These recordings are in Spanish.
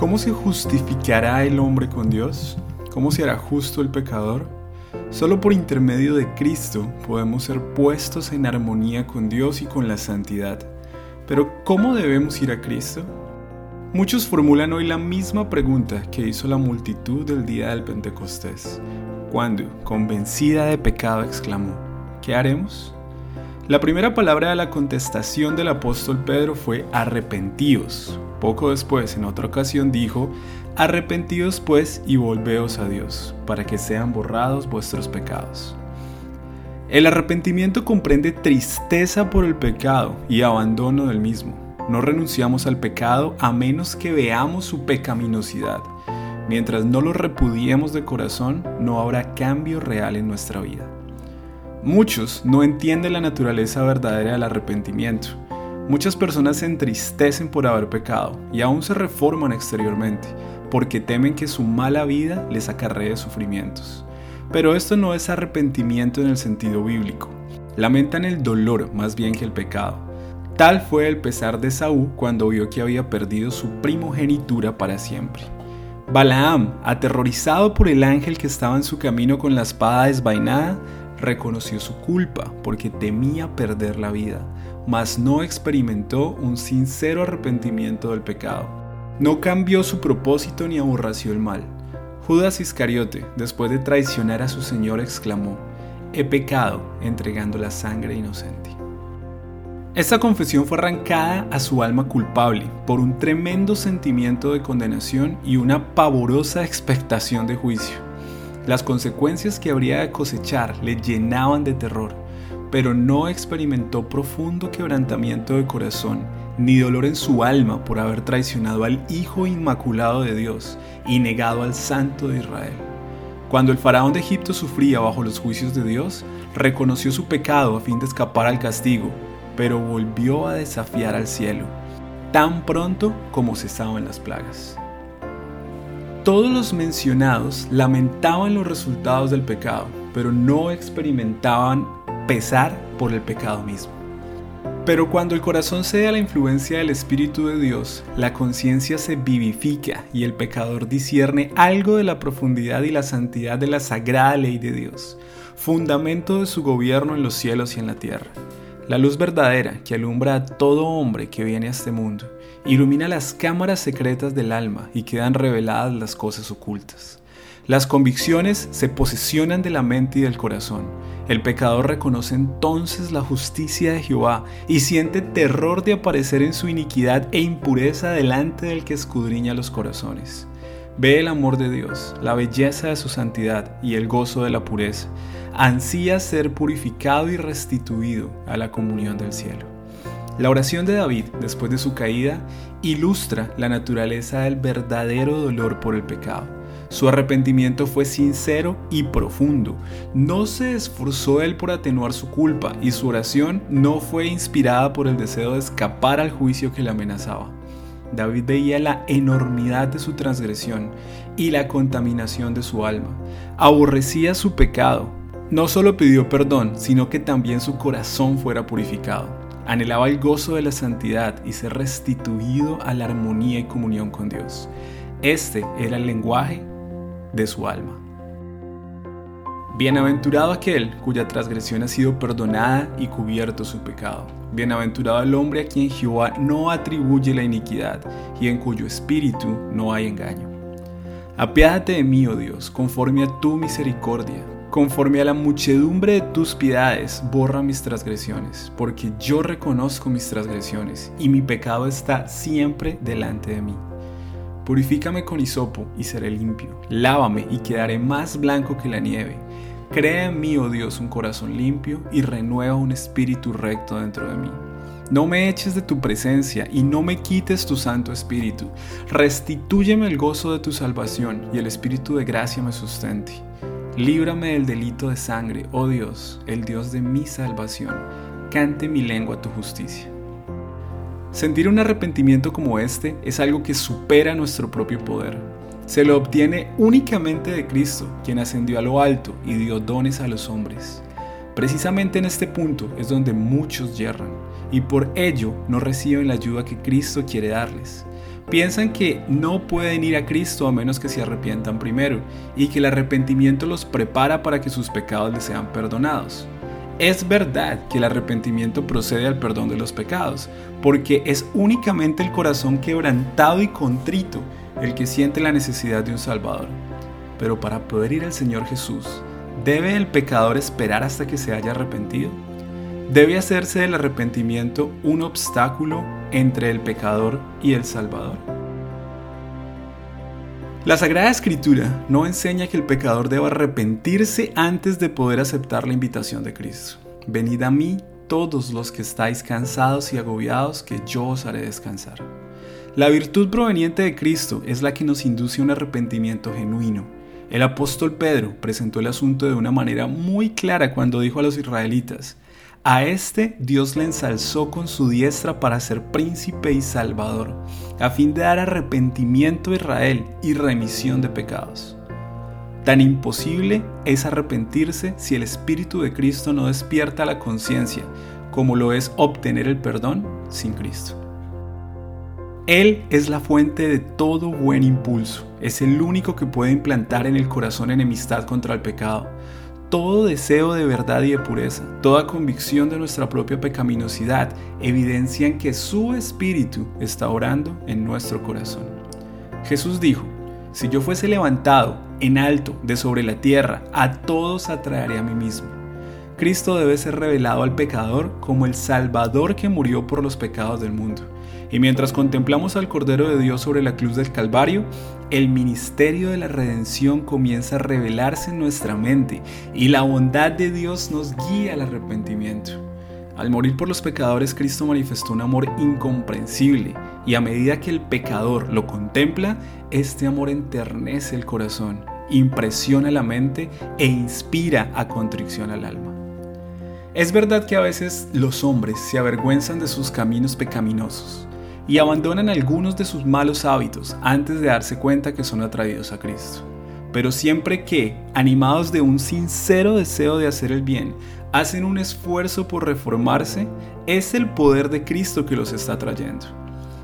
¿Cómo se justificará el hombre con Dios? ¿Cómo se hará justo el pecador? Solo por intermedio de Cristo podemos ser puestos en armonía con Dios y con la santidad. Pero ¿cómo debemos ir a Cristo? Muchos formulan hoy la misma pregunta que hizo la multitud del día del Pentecostés, cuando, convencida de pecado, exclamó, ¿qué haremos? La primera palabra de la contestación del apóstol Pedro fue arrepentíos. Poco después, en otra ocasión, dijo, arrepentíos pues y volveos a Dios, para que sean borrados vuestros pecados. El arrepentimiento comprende tristeza por el pecado y abandono del mismo no renunciamos al pecado a menos que veamos su pecaminosidad. Mientras no lo repudiemos de corazón, no habrá cambio real en nuestra vida. Muchos no entienden la naturaleza verdadera del arrepentimiento. Muchas personas se entristecen por haber pecado y aún se reforman exteriormente porque temen que su mala vida les acarree sufrimientos. Pero esto no es arrepentimiento en el sentido bíblico. Lamentan el dolor más bien que el pecado. Tal fue el pesar de Saúl cuando vio que había perdido su primogenitura para siempre. Balaam, aterrorizado por el ángel que estaba en su camino con la espada desvainada, reconoció su culpa porque temía perder la vida, mas no experimentó un sincero arrepentimiento del pecado. No cambió su propósito ni aborració el mal. Judas Iscariote, después de traicionar a su Señor, exclamó, He pecado entregando la sangre inocente. Esta confesión fue arrancada a su alma culpable por un tremendo sentimiento de condenación y una pavorosa expectación de juicio. Las consecuencias que habría de cosechar le llenaban de terror, pero no experimentó profundo quebrantamiento de corazón ni dolor en su alma por haber traicionado al Hijo Inmaculado de Dios y negado al Santo de Israel. Cuando el faraón de Egipto sufría bajo los juicios de Dios, reconoció su pecado a fin de escapar al castigo pero volvió a desafiar al cielo, tan pronto como cesaban las plagas. Todos los mencionados lamentaban los resultados del pecado, pero no experimentaban pesar por el pecado mismo. Pero cuando el corazón cede a la influencia del Espíritu de Dios, la conciencia se vivifica y el pecador discierne algo de la profundidad y la santidad de la sagrada ley de Dios, fundamento de su gobierno en los cielos y en la tierra. La luz verdadera que alumbra a todo hombre que viene a este mundo, ilumina las cámaras secretas del alma y quedan reveladas las cosas ocultas. Las convicciones se posesionan de la mente y del corazón. El pecador reconoce entonces la justicia de Jehová y siente terror de aparecer en su iniquidad e impureza delante del que escudriña los corazones. Ve el amor de Dios, la belleza de su santidad y el gozo de la pureza ansía ser purificado y restituido a la comunión del cielo. La oración de David, después de su caída, ilustra la naturaleza del verdadero dolor por el pecado. Su arrepentimiento fue sincero y profundo. No se esforzó él por atenuar su culpa y su oración no fue inspirada por el deseo de escapar al juicio que le amenazaba. David veía la enormidad de su transgresión y la contaminación de su alma. Aborrecía su pecado no solo pidió perdón, sino que también su corazón fuera purificado. Anhelaba el gozo de la santidad y ser restituido a la armonía y comunión con Dios. Este era el lenguaje de su alma. Bienaventurado aquel cuya transgresión ha sido perdonada y cubierto su pecado. Bienaventurado el hombre a quien Jehová no atribuye la iniquidad y en cuyo espíritu no hay engaño. Apiádate de mí, oh Dios, conforme a tu misericordia Conforme a la muchedumbre de tus piedades, borra mis transgresiones, porque yo reconozco mis transgresiones y mi pecado está siempre delante de mí. Purifícame con hisopo y seré limpio. Lávame y quedaré más blanco que la nieve. Crea en mí, oh Dios, un corazón limpio y renueva un espíritu recto dentro de mí. No me eches de tu presencia y no me quites tu Santo Espíritu. Restitúyeme el gozo de tu salvación y el Espíritu de gracia me sustente. Líbrame del delito de sangre, oh Dios, el Dios de mi salvación. Cante mi lengua tu justicia. Sentir un arrepentimiento como este es algo que supera nuestro propio poder. Se lo obtiene únicamente de Cristo, quien ascendió a lo alto y dio dones a los hombres. Precisamente en este punto es donde muchos yerran y por ello no reciben la ayuda que Cristo quiere darles. Piensan que no pueden ir a Cristo a menos que se arrepientan primero y que el arrepentimiento los prepara para que sus pecados les sean perdonados. Es verdad que el arrepentimiento procede al perdón de los pecados, porque es únicamente el corazón quebrantado y contrito el que siente la necesidad de un Salvador. Pero para poder ir al Señor Jesús, ¿debe el pecador esperar hasta que se haya arrepentido? ¿Debe hacerse del arrepentimiento un obstáculo entre el pecador y el Salvador? La Sagrada Escritura no enseña que el pecador deba arrepentirse antes de poder aceptar la invitación de Cristo. Venid a mí todos los que estáis cansados y agobiados, que yo os haré descansar. La virtud proveniente de Cristo es la que nos induce a un arrepentimiento genuino. El apóstol Pedro presentó el asunto de una manera muy clara cuando dijo a los israelitas, a este Dios le ensalzó con su diestra para ser príncipe y salvador, a fin de dar arrepentimiento a Israel y remisión de pecados. Tan imposible es arrepentirse si el Espíritu de Cristo no despierta la conciencia, como lo es obtener el perdón sin Cristo. Él es la fuente de todo buen impulso, es el único que puede implantar en el corazón enemistad contra el pecado todo deseo de verdad y de pureza, toda convicción de nuestra propia pecaminosidad evidencian que su Espíritu está orando en nuestro corazón. Jesús dijo, si yo fuese levantado en alto de sobre la tierra, a todos atraeré a mí mismo. Cristo debe ser revelado al pecador como el Salvador que murió por los pecados del mundo. Y mientras contemplamos al Cordero de Dios sobre la cruz del Calvario, el ministerio de la redención comienza a revelarse en nuestra mente y la bondad de Dios nos guía al arrepentimiento. Al morir por los pecadores, Cristo manifestó un amor incomprensible y a medida que el pecador lo contempla, este amor enternece el corazón, impresiona la mente e inspira a contrición al alma. Es verdad que a veces los hombres se avergüenzan de sus caminos pecaminosos y abandonan algunos de sus malos hábitos antes de darse cuenta que son atraídos a Cristo. Pero siempre que, animados de un sincero deseo de hacer el bien, hacen un esfuerzo por reformarse, es el poder de Cristo que los está trayendo.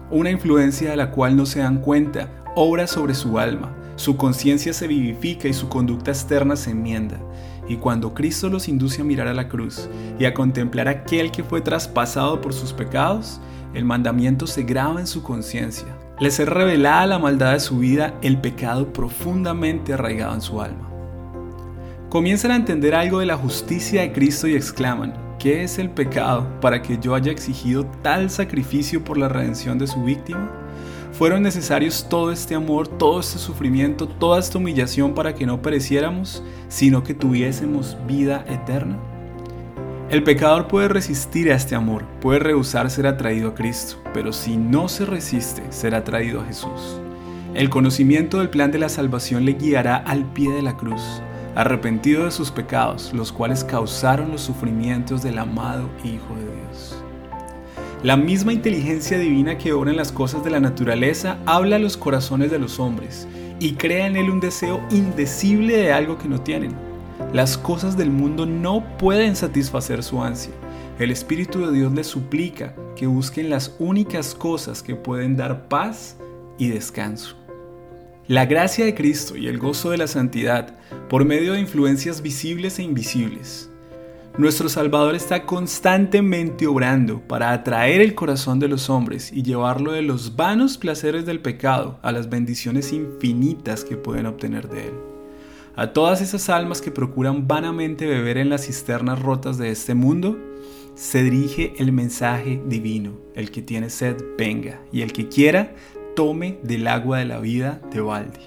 Una influencia de la cual no se dan cuenta, obra sobre su alma, su conciencia se vivifica y su conducta externa se enmienda. Y cuando Cristo los induce a mirar a la cruz y a contemplar aquel que fue traspasado por sus pecados, el mandamiento se graba en su conciencia. Les es revelada la maldad de su vida, el pecado profundamente arraigado en su alma. Comienzan a entender algo de la justicia de Cristo y exclaman, ¿qué es el pecado para que yo haya exigido tal sacrificio por la redención de su víctima? ¿Fueron necesarios todo este amor, todo este sufrimiento, toda esta humillación para que no pereciéramos, sino que tuviésemos vida eterna? El pecador puede resistir a este amor, puede rehusar ser atraído a Cristo, pero si no se resiste, será atraído a Jesús. El conocimiento del plan de la salvación le guiará al pie de la cruz, arrepentido de sus pecados, los cuales causaron los sufrimientos del amado Hijo de Dios. La misma inteligencia divina que obra en las cosas de la naturaleza habla a los corazones de los hombres y crea en él un deseo indecible de algo que no tienen las cosas del mundo no pueden satisfacer su ansia. El Espíritu de Dios les suplica que busquen las únicas cosas que pueden dar paz y descanso. La gracia de Cristo y el gozo de la santidad por medio de influencias visibles e invisibles. Nuestro Salvador está constantemente obrando para atraer el corazón de los hombres y llevarlo de los vanos placeres del pecado a las bendiciones infinitas que pueden obtener de él. A todas esas almas que procuran vanamente beber en las cisternas rotas de este mundo, se dirige el mensaje divino. El que tiene sed, venga, y el que quiera, tome del agua de la vida de balde.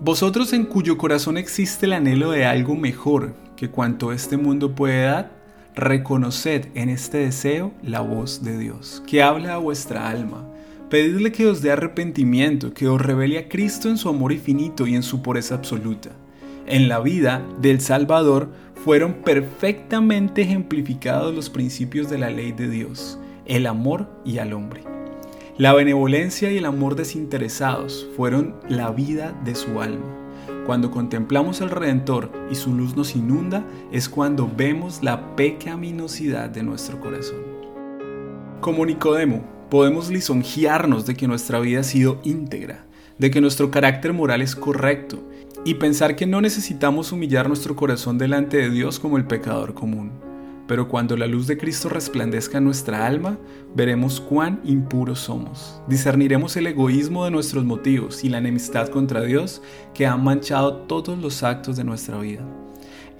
Vosotros en cuyo corazón existe el anhelo de algo mejor que cuanto este mundo puede dar, reconoced en este deseo la voz de Dios, que habla a vuestra alma. Pedidle que os dé arrepentimiento, que os revele a Cristo en su amor infinito y en su pureza absoluta en la vida del Salvador fueron perfectamente ejemplificados los principios de la ley de Dios, el amor y al hombre. La benevolencia y el amor desinteresados fueron la vida de su alma. Cuando contemplamos al Redentor y su luz nos inunda, es cuando vemos la pecaminosidad de nuestro corazón. Como Nicodemo, podemos lisonjearnos de que nuestra vida ha sido íntegra, de que nuestro carácter moral es correcto y pensar que no necesitamos humillar nuestro corazón delante de Dios como el pecador común. Pero cuando la luz de Cristo resplandezca en nuestra alma, veremos cuán impuros somos. Discerniremos el egoísmo de nuestros motivos y la enemistad contra Dios que han manchado todos los actos de nuestra vida.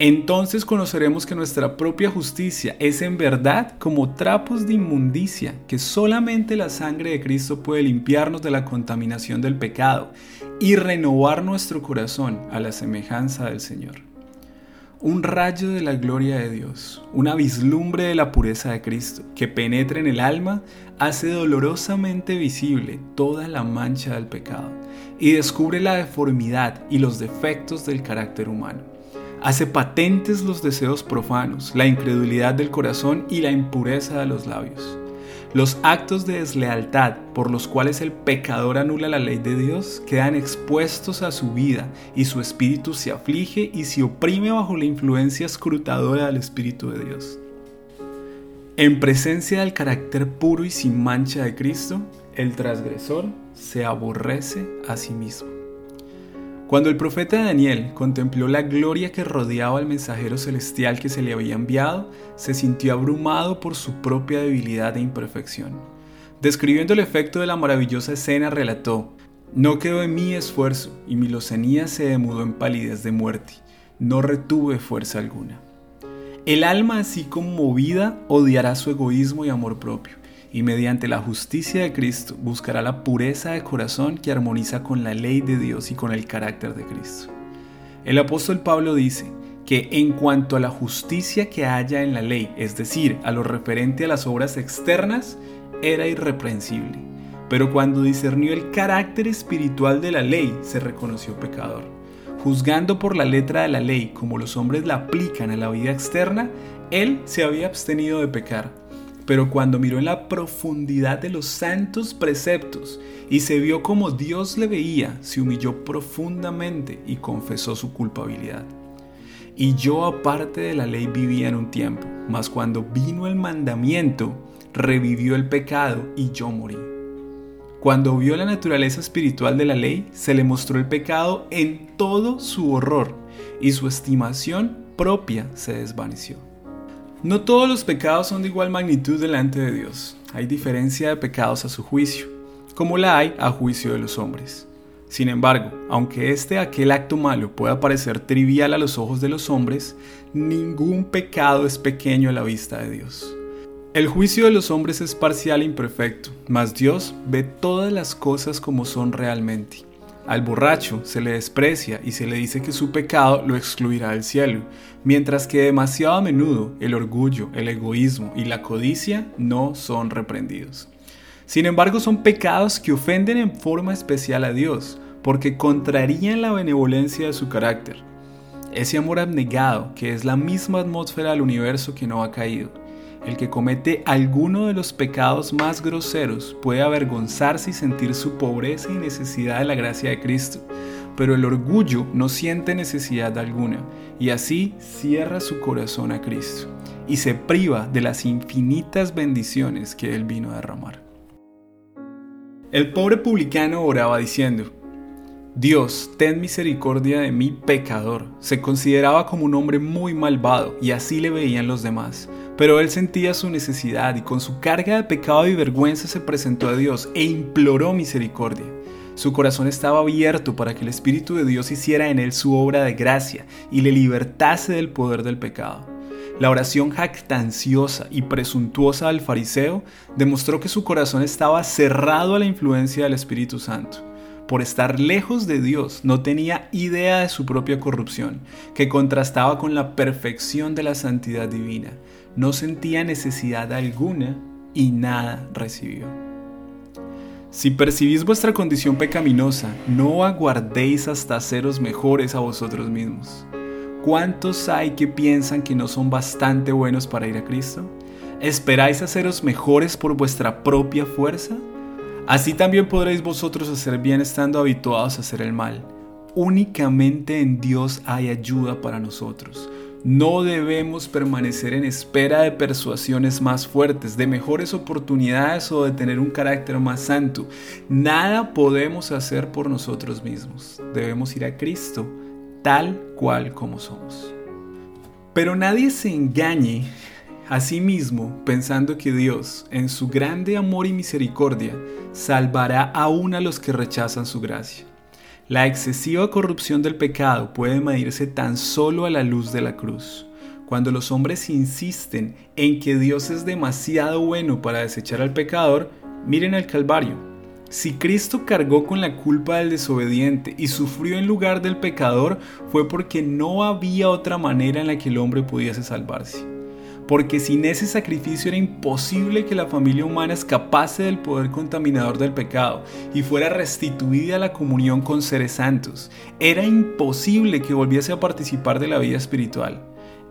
Entonces conoceremos que nuestra propia justicia es en verdad como trapos de inmundicia, que solamente la sangre de Cristo puede limpiarnos de la contaminación del pecado y renovar nuestro corazón a la semejanza del Señor. Un rayo de la gloria de Dios, una vislumbre de la pureza de Cristo, que penetra en el alma, hace dolorosamente visible toda la mancha del pecado y descubre la deformidad y los defectos del carácter humano hace patentes los deseos profanos, la incredulidad del corazón y la impureza de los labios. Los actos de deslealtad por los cuales el pecador anula la ley de Dios quedan expuestos a su vida y su espíritu se aflige y se oprime bajo la influencia escrutadora del Espíritu de Dios. En presencia del carácter puro y sin mancha de Cristo, el transgresor se aborrece a sí mismo. Cuando el profeta Daniel contempló la gloria que rodeaba al mensajero celestial que se le había enviado, se sintió abrumado por su propia debilidad e imperfección. Describiendo el efecto de la maravillosa escena, relató, No quedó en mí esfuerzo, y mi locenía se demudó en palidez de muerte. No retuve fuerza alguna. El alma así conmovida odiará su egoísmo y amor propio y mediante la justicia de Cristo buscará la pureza de corazón que armoniza con la ley de Dios y con el carácter de Cristo. El apóstol Pablo dice que en cuanto a la justicia que haya en la ley, es decir, a lo referente a las obras externas, era irreprensible, pero cuando discernió el carácter espiritual de la ley, se reconoció pecador. Juzgando por la letra de la ley como los hombres la aplican a la vida externa, él se había abstenido de pecar pero cuando miró en la profundidad de los santos preceptos y se vio como Dios le veía, se humilló profundamente y confesó su culpabilidad. Y yo aparte de la ley vivía en un tiempo, mas cuando vino el mandamiento, revivió el pecado y yo morí. Cuando vio la naturaleza espiritual de la ley, se le mostró el pecado en todo su horror y su estimación propia se desvaneció. No todos los pecados son de igual magnitud delante de Dios. Hay diferencia de pecados a su juicio, como la hay a juicio de los hombres. Sin embargo, aunque este aquel acto malo pueda parecer trivial a los ojos de los hombres, ningún pecado es pequeño a la vista de Dios. El juicio de los hombres es parcial e imperfecto, mas Dios ve todas las cosas como son realmente. Al borracho se le desprecia y se le dice que su pecado lo excluirá del cielo, mientras que demasiado a menudo el orgullo, el egoísmo y la codicia no son reprendidos. Sin embargo, son pecados que ofenden en forma especial a Dios, porque contrarían la benevolencia de su carácter. Ese amor abnegado, que es la misma atmósfera del universo que no ha caído, el que comete alguno de los pecados más groseros puede avergonzarse y sentir su pobreza y necesidad de la gracia de Cristo, pero el orgullo no siente necesidad alguna y así cierra su corazón a Cristo y se priva de las infinitas bendiciones que Él vino a derramar. El pobre publicano oraba diciendo, Dios, ten misericordia de mí pecador. Se consideraba como un hombre muy malvado y así le veían los demás. Pero él sentía su necesidad y con su carga de pecado y vergüenza se presentó a Dios e imploró misericordia. Su corazón estaba abierto para que el Espíritu de Dios hiciera en él su obra de gracia y le libertase del poder del pecado. La oración jactanciosa y presuntuosa del fariseo demostró que su corazón estaba cerrado a la influencia del Espíritu Santo. Por estar lejos de Dios, no tenía idea de su propia corrupción, que contrastaba con la perfección de la santidad divina no sentía necesidad alguna y nada recibió. Si percibís vuestra condición pecaminosa, no aguardéis hasta haceros mejores a vosotros mismos. ¿Cuántos hay que piensan que no son bastante buenos para ir a Cristo? ¿Esperáis haceros mejores por vuestra propia fuerza? Así también podréis vosotros hacer bien estando habituados a hacer el mal. Únicamente en Dios hay ayuda para nosotros No debemos permanecer en espera de persuasiones más fuertes, de mejores oportunidades o de tener un carácter más santo. Nada podemos hacer por nosotros mismos. Debemos ir a Cristo tal cual como somos. Pero nadie se engañe a sí mismo pensando que Dios, en su grande amor y misericordia, salvará aún a los que rechazan su gracia. La excesiva corrupción del pecado puede medirse tan solo a la luz de la cruz. Cuando los hombres insisten en que Dios es demasiado bueno para desechar al pecador, miren al Calvario. Si Cristo cargó con la culpa del desobediente y sufrió en lugar del pecador, fue porque no había otra manera en la que el hombre pudiese salvarse porque sin ese sacrificio era imposible que la familia humana escapase del poder contaminador del pecado y fuera restituida a la comunión con seres santos. Era imposible que volviese a participar de la vida espiritual.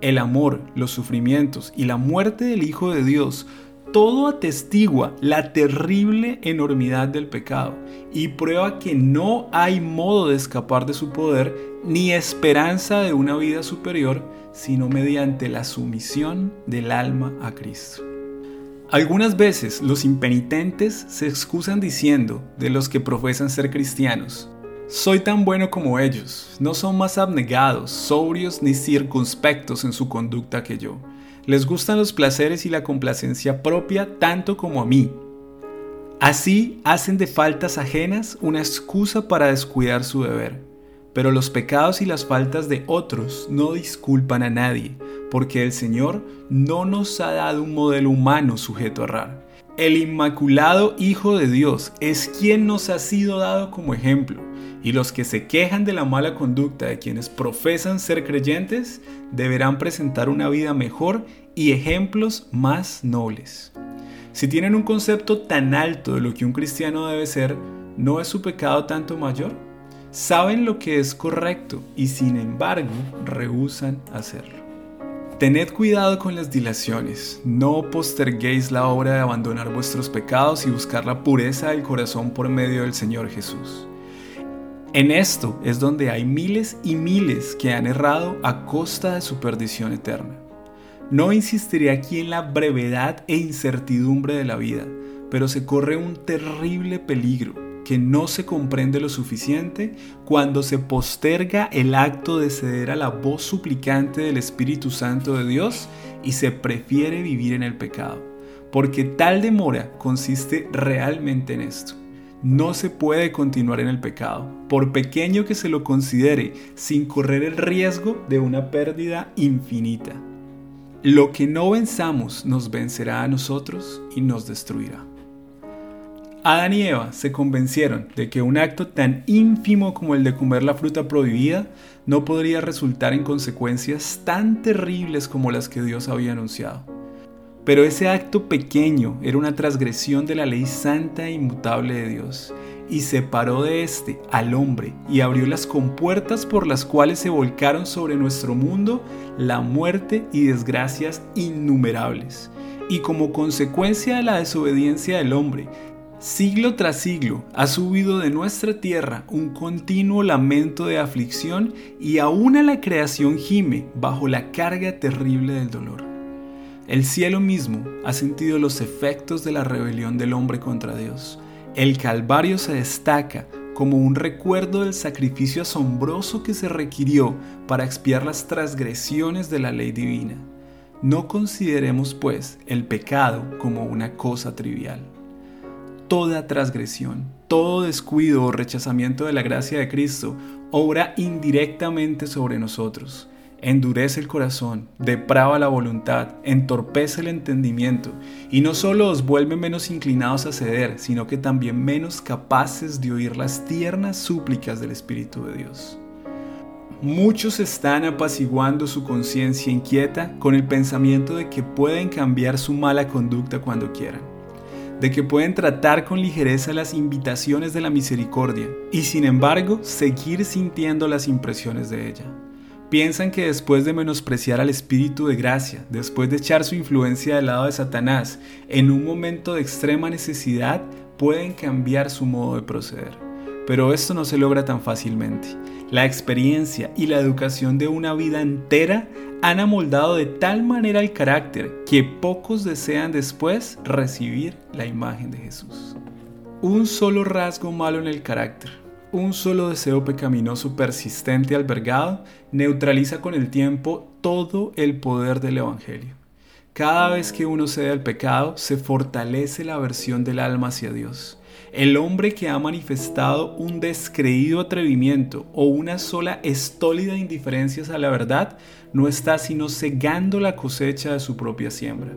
El amor, los sufrimientos y la muerte del Hijo de Dios todo atestigua la terrible enormidad del pecado y prueba que no hay modo de escapar de su poder ni esperanza de una vida superior sino mediante la sumisión del alma a Cristo. Algunas veces los impenitentes se excusan diciendo de los que profesan ser cristianos, soy tan bueno como ellos, no son más abnegados, sobrios ni circunspectos en su conducta que yo. Les gustan los placeres y la complacencia propia tanto como a mí. Así hacen de faltas ajenas una excusa para descuidar su deber. Pero los pecados y las faltas de otros no disculpan a nadie, porque el Señor no nos ha dado un modelo humano sujeto a errar. El Inmaculado Hijo de Dios es quien nos ha sido dado como ejemplo, y los que se quejan de la mala conducta de quienes profesan ser creyentes deberán presentar una vida mejor y ejemplos más nobles. Si tienen un concepto tan alto de lo que un cristiano debe ser, ¿no es su pecado tanto mayor? Saben lo que es correcto y sin embargo rehusan hacerlo. Tened cuidado con las dilaciones, no posterguéis la obra de abandonar vuestros pecados y buscar la pureza del corazón por medio del Señor Jesús. En esto es donde hay miles y miles que han errado a costa de su perdición eterna. No insistiré aquí en la brevedad e incertidumbre de la vida, pero se corre un terrible peligro que no se comprende lo suficiente cuando se posterga el acto de ceder a la voz suplicante del Espíritu Santo de Dios y se prefiere vivir en el pecado. Porque tal demora consiste realmente en esto. No se puede continuar en el pecado, por pequeño que se lo considere, sin correr el riesgo de una pérdida infinita. Lo que no venzamos nos vencerá a nosotros y nos destruirá. Adán y Eva se convencieron de que un acto tan ínfimo como el de comer la fruta prohibida no podría resultar en consecuencias tan terribles como las que Dios había anunciado. Pero ese acto pequeño era una transgresión de la ley santa e inmutable de Dios, y separó de éste al hombre y abrió las compuertas por las cuales se volcaron sobre nuestro mundo la muerte y desgracias innumerables. Y como consecuencia de la desobediencia del hombre, Siglo tras siglo ha subido de nuestra tierra un continuo lamento de aflicción y aún a la creación gime bajo la carga terrible del dolor. El cielo mismo ha sentido los efectos de la rebelión del hombre contra Dios. El Calvario se destaca como un recuerdo del sacrificio asombroso que se requirió para expiar las transgresiones de la ley divina. No consideremos, pues, el pecado como una cosa trivial toda transgresión, todo descuido o rechazamiento de la gracia de Cristo obra indirectamente sobre nosotros. Endurece el corazón, deprava la voluntad, entorpece el entendimiento y no solo os vuelve menos inclinados a ceder, sino que también menos capaces de oír las tiernas súplicas del Espíritu de Dios. Muchos están apaciguando su conciencia inquieta con el pensamiento de que pueden cambiar su mala conducta cuando quieran de que pueden tratar con ligereza las invitaciones de la misericordia y sin embargo seguir sintiendo las impresiones de ella. Piensan que después de menospreciar al Espíritu de gracia, después de echar su influencia del lado de Satanás, en un momento de extrema necesidad pueden cambiar su modo de proceder. pero esto no se logra tan fácilmente. La experiencia y la educación de una vida entera han amoldado de tal manera el carácter que pocos desean después recibir la imagen de Jesús. Un solo rasgo malo en el carácter, un solo deseo pecaminoso persistente albergado, neutraliza con el tiempo todo el poder del Evangelio. Cada vez que uno cede al pecado, se fortalece la aversión del alma hacia Dios. El hombre que ha manifestado un descreído atrevimiento o una sola estólida indiferencia a la verdad no está sino cegando la cosecha de su propia siembra.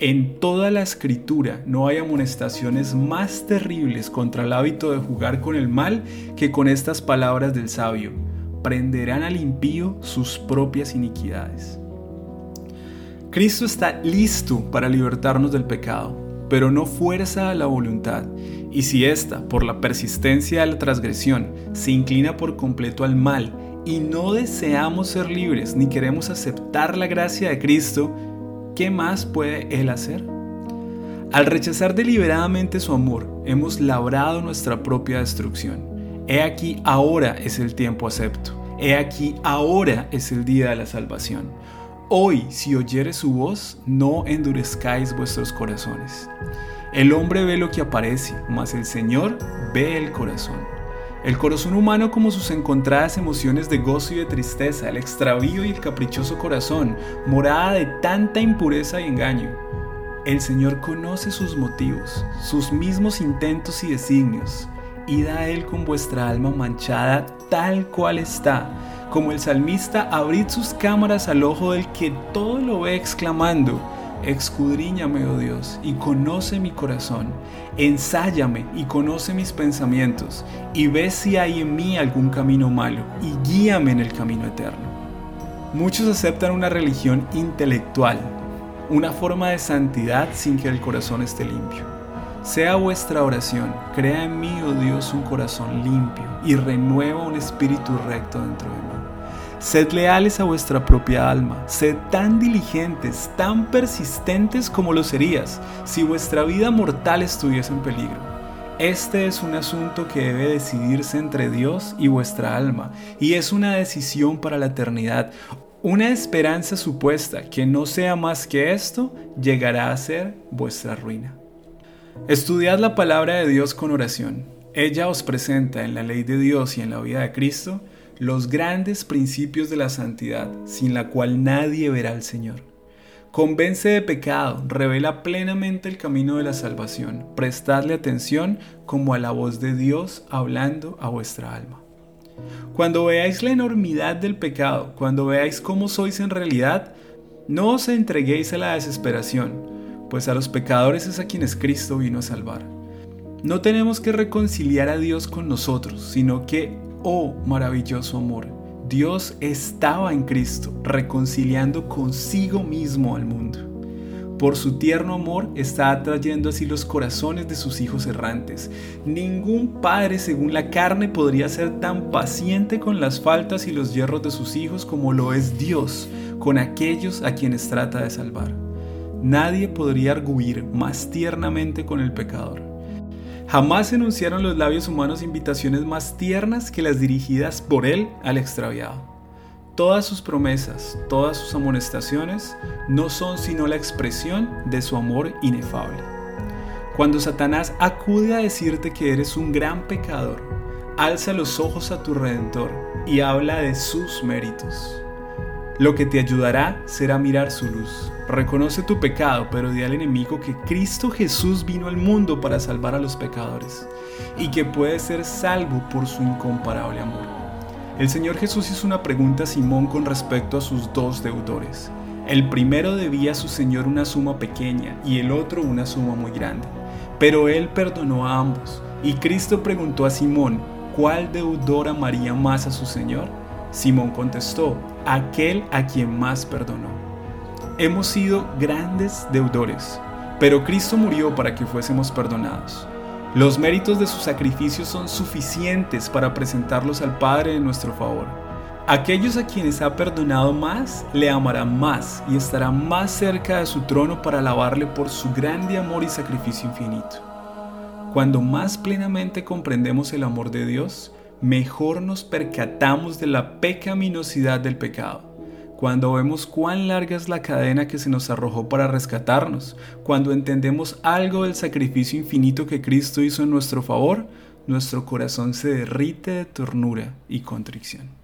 En toda la escritura no hay amonestaciones más terribles contra el hábito de jugar con el mal que con estas palabras del sabio. Prenderán al impío sus propias iniquidades. Cristo está listo para libertarnos del pecado, pero no fuerza a la voluntad. Y si ésta, por la persistencia de la transgresión, se inclina por completo al mal y no deseamos ser libres ni queremos aceptar la gracia de Cristo, ¿qué más puede Él hacer? Al rechazar deliberadamente su amor, hemos labrado nuestra propia destrucción. He aquí ahora es el tiempo acepto. He aquí ahora es el día de la salvación. Hoy, si oyere su voz, no endurezcáis vuestros corazones. El hombre ve lo que aparece, mas el Señor ve el corazón. El corazón humano como sus encontradas emociones de gozo y de tristeza, el extravío y el caprichoso corazón, morada de tanta impureza y engaño. El Señor conoce sus motivos, sus mismos intentos y designios. Id a Él con vuestra alma manchada tal cual está, como el salmista, abrid sus cámaras al ojo del que todo lo ve exclamando, Escudriñame, oh Dios, y conoce mi corazón. Ensáyame y conoce mis pensamientos, y ve si hay en mí algún camino malo, y guíame en el camino eterno. Muchos aceptan una religión intelectual, una forma de santidad sin que el corazón esté limpio. Sea vuestra oración, crea en mí, oh Dios, un corazón limpio, y renueva un espíritu recto dentro de mí. Sed leales a vuestra propia alma, sed tan diligentes, tan persistentes como lo serías si vuestra vida mortal estuviese en peligro. Este es un asunto que debe decidirse entre Dios y vuestra alma, y es una decisión para la eternidad. Una esperanza supuesta que no sea más que esto llegará a ser vuestra ruina. Estudiad la palabra de Dios con oración. Ella os presenta en la ley de Dios y en la vida de Cristo los grandes principios de la santidad, sin la cual nadie verá al Señor. Convence de pecado, revela plenamente el camino de la salvación. Prestadle atención como a la voz de Dios hablando a vuestra alma. Cuando veáis la enormidad del pecado, cuando veáis cómo sois en realidad, no os entreguéis a la desesperación, pues a los pecadores es a quienes Cristo vino a salvar. No tenemos que reconciliar a Dios con nosotros, sino que Oh maravilloso amor, Dios estaba en Cristo, reconciliando consigo mismo al mundo. Por su tierno amor está atrayendo así los corazones de sus hijos errantes. Ningún padre según la carne podría ser tan paciente con las faltas y los hierros de sus hijos como lo es Dios con aquellos a quienes trata de salvar. Nadie podría arguir más tiernamente con el pecador. Jamás enunciaron los labios humanos invitaciones más tiernas que las dirigidas por él al extraviado. Todas sus promesas, todas sus amonestaciones no son sino la expresión de su amor inefable. Cuando Satanás acude a decirte que eres un gran pecador, alza los ojos a tu Redentor y habla de sus méritos. Lo que te ayudará será mirar su luz. Reconoce tu pecado, pero di al enemigo que Cristo Jesús vino al mundo para salvar a los pecadores y que puede ser salvo por su incomparable amor. El Señor Jesús hizo una pregunta a Simón con respecto a sus dos deudores. El primero debía a su Señor una suma pequeña y el otro una suma muy grande. Pero él perdonó a ambos. Y Cristo preguntó a Simón, ¿cuál deudor amaría más a su Señor? Simón contestó, aquel a quien más perdonó. Hemos sido grandes deudores, pero Cristo murió para que fuésemos perdonados. Los méritos de su sacrificio son suficientes para presentarlos al Padre en nuestro favor. Aquellos a quienes ha perdonado más, le amarán más y estarán más cerca de su trono para alabarle por su grande amor y sacrificio infinito. Cuando más plenamente comprendemos el amor de Dios, mejor nos percatamos de la pecaminosidad del pecado. Cuando vemos cuán larga es la cadena que se nos arrojó para rescatarnos, cuando entendemos algo del sacrificio infinito que Cristo hizo en nuestro favor, nuestro corazón se derrite de ternura y contrición.